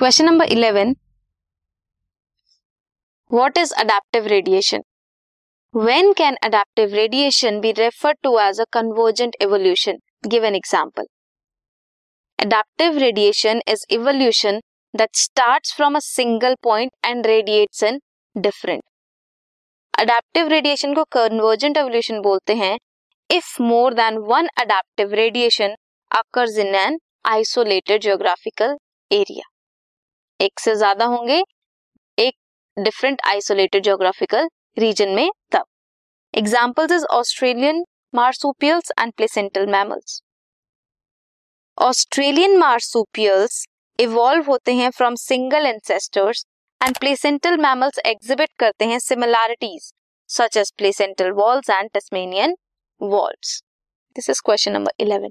Question number eleven what is adaptive radiation when can adaptive radiation be refer to as a convergent evolution give an example adaptive radiation is evolution that start from a single point and radiates in different adaptive radiation को convergent evolution बोलते हैं। If more than one adaptive radiation occurs in an isolated geographical area एक से ज़्यादा होंगे, एक different isolated geographical region में तब। Examples is Australian marsupials and placental mammals Australian marsupials evolve होते हैं from single ancestors and placental mammals exhibit करते हैं similarities such as placental wolves and Tasmanian wolves this is question number eleven